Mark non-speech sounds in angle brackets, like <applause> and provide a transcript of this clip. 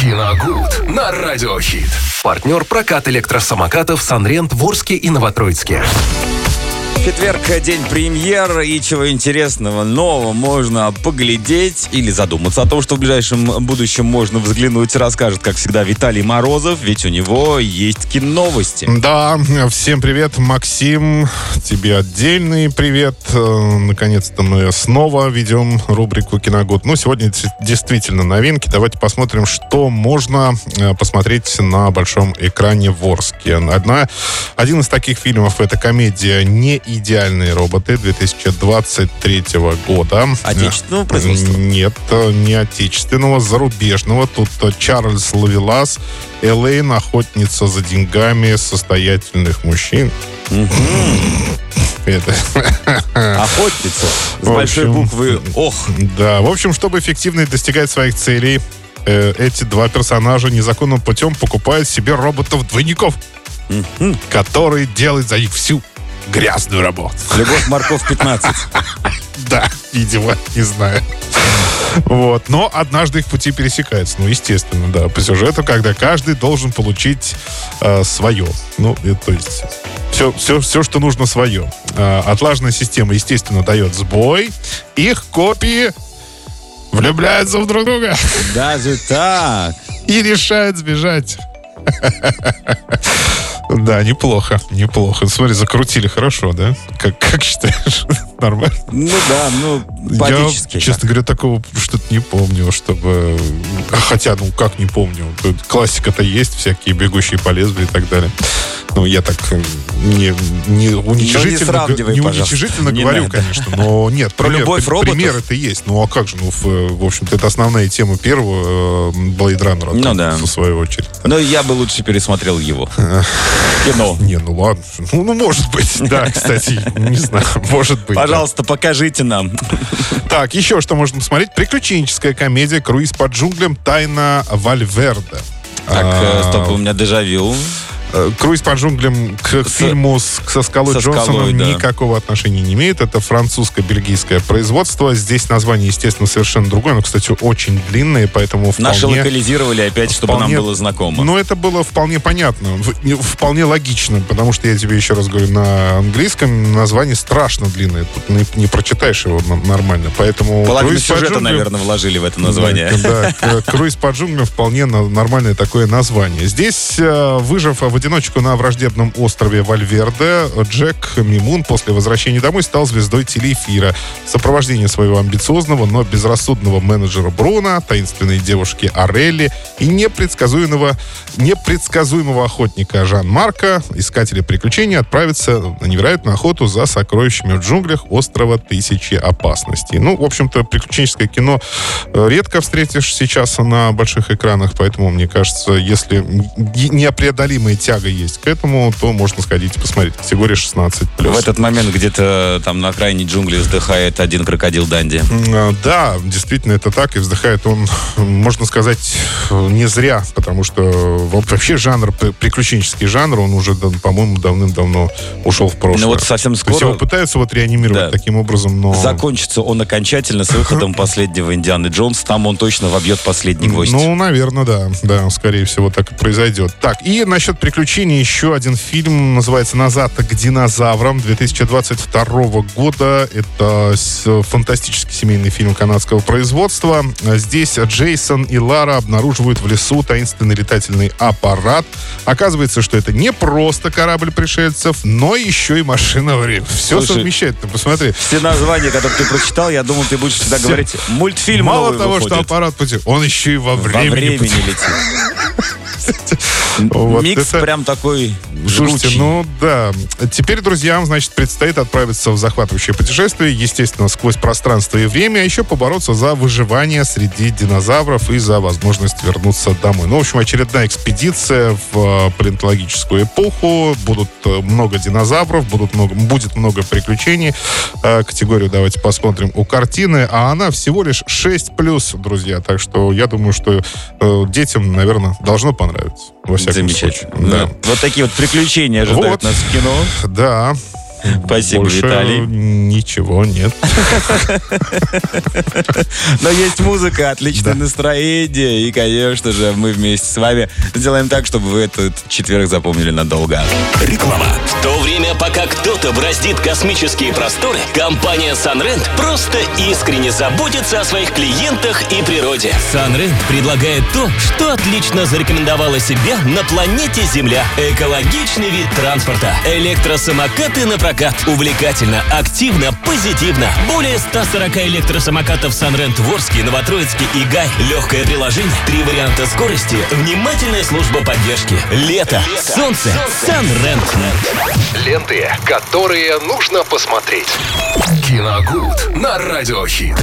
Киногуд на Радиохит. Партнер прокат электросамокатов «Санрент» в Орске и Новотроицке. Четверг, день премьер, и чего интересного, нового можно поглядеть или задуматься о том, что в ближайшем будущем можно взглянуть, расскажет, как всегда, Виталий Морозов, ведь у него есть киновости. Да, всем привет, Максим, тебе отдельный привет. Э, наконец-то мы снова ведем рубрику «Киногод». Ну, сегодня действительно новинки. Давайте посмотрим, что можно э, посмотреть на большом экране в Орске. Одна, один из таких фильмов — это комедия «Не идеальные роботы 2023 года. Отечественного производства? Нет, не отечественного, зарубежного. Тут Чарльз Лавелас, Элейн, охотница за деньгами состоятельных мужчин. Это. Охотница с большой буквы Ох. Да, в общем, чтобы эффективно достигать своих целей, э, эти два персонажа незаконным путем покупают себе роботов-двойников, которые делают за них всю грязную работу. Любовь Марков 15. <laughs> Да, видимо, не знаю. Вот. Но однажды их пути пересекаются. Ну, естественно, да. По сюжету, когда каждый должен получить э, свое. Ну, это, то есть все, все, все, что нужно свое. Э, отлаженная система, естественно, дает сбой. Их копии влюбляются в друг друга. Даже так. И решают сбежать. <laughs> Да, неплохо, неплохо. Смотри, закрутили хорошо, да? Как, как считаешь? <laughs> Нормально? Ну да, ну. Я, честно говоря, такого что-то не помню, чтобы... Хотя, ну, как не помню? Классика-то есть, всякие бегущие по лезвию и так далее. Ну, я так э, не, не уничижительно, ну, не не уничижительно не говорю, надо. конечно, но нет. <laughs> Про пример, любовь роботов? Пример это есть. Ну, а как же? Ну, в, в общем-то, это основная тема первого э, Blade Runner, ну, да. в свою очередь. Но я бы лучше пересмотрел его. <laughs> Кино. Не, ну ладно. <laughs> Ну, ну, может быть, да, кстати, не знаю, может быть. Пожалуйста, покажите нам. Так, еще что можно посмотреть. Приключенческая комедия «Круиз по джунглям. Тайна Вальверда». Так, э, стоп, у меня дежавю. Э, Круиз по джунглям к фильму с, со Скалой со Джонсоном скалой, да. никакого отношения не имеет. Это французско-бельгийское производство. Здесь название, естественно, совершенно другое, но, кстати, очень длинное, поэтому вполне... Наши локализировали опять, чтобы вполне, нам было знакомо. Но это было вполне понятно, вполне логично, потому что я тебе еще раз говорю, на английском название страшно длинное. Тут не, не прочитаешь его нормально, поэтому... Половину сюжета, джунглям, наверное, вложили в это название. Да, да «Круиз по джунглям» вполне нормальное такое название. Здесь, э, выжив в одиночку на враждебном острове Вальверде, Джек Мимун после возвращения домой стал звездой телеэфира. В сопровождении своего амбициозного, но безрассудного менеджера Бруна, таинственной девушки Орелли и непредсказуемого, непредсказуемого охотника Жан-Марка, искатели приключений отправятся на невероятную охоту за сокровищами в джунглях острова Тысячи Опасностей. Ну, в общем-то, приключенческое кино э, редко встретишь сейчас на больших экранах, поэтому, мне кажется, если непреодолимые тяга есть к этому, то можно сходить и посмотреть. Категория 16+. В этот момент где-то там на окраине джунглей вздыхает один крокодил Данди. А, да, действительно это так. И вздыхает он, <laughs> можно сказать, не зря, потому что вообще жанр, приключенческий жанр, он уже, по-моему, давным-давно ушел в прошлое. Ну вот совсем скоро... То есть его пытаются вот реанимировать да. таким образом, но... Закончится он окончательно с выходом <laughs> последнего Индианы Джонс. Там он точно вобьет последний гвоздь. Ну, наверное, да. Да, скорее всего, так и произойдет. Так, и насчет приключений приключений еще один фильм, называется «Назад к динозаврам» 2022 года. Это фантастический семейный фильм канадского производства. Здесь Джейсон и Лара обнаруживают в лесу таинственный летательный аппарат. Оказывается, что это не просто корабль пришельцев, но еще и машина времени. Все Слушай, совмещает, ты посмотри. Все названия, которые ты прочитал, я думал, ты будешь всегда все. говорить мультфильм Мало того, выходит. что аппарат пути, он еще и во времени, во времени летит. Микс прям такой Слушайте, ну да. Теперь друзьям, значит, предстоит отправиться в захватывающее путешествие, естественно, сквозь пространство и время, а еще побороться за выживание среди динозавров и за возможность вернуться домой. Ну, в общем, очередная экспедиция в э, палеонтологическую эпоху. Будут э, много динозавров, будут много, будет много приключений. Э, категорию давайте посмотрим у картины. А она всего лишь 6+, друзья. Так что я думаю, что детям, наверное, должно понравиться. Во всяком Замечательно. Случае. Да. Вот такие вот приключения ожидают вот. нас в кино. Да. <laughs> Спасибо, Больше Виталий. ничего нет. <laughs> Но есть музыка, отличное Да. настроение. И, конечно же, мы вместе с вами сделаем так, чтобы вы этот четверг запомнили надолго. Реклама. В то время, пока кто-то бороздит космические просторы, компания Sunrent просто искренне заботится о своих клиентах и природе. Sunrent предлагает то, что отлично зарекомендовало себя на планете Земля. Экологичный вид транспорта. Электросамокаты на прокат. Увлекательно, активно, позитивно. Более 140 электросамокатов Sunrent Ворске, Новотроицкий и Гай. Легкое приложение, три варианта скорости, внимательная служба поддержки. Лето, солнце, Sunrent. Ленты, которые нужно посмотреть. Киногуд на радиохит.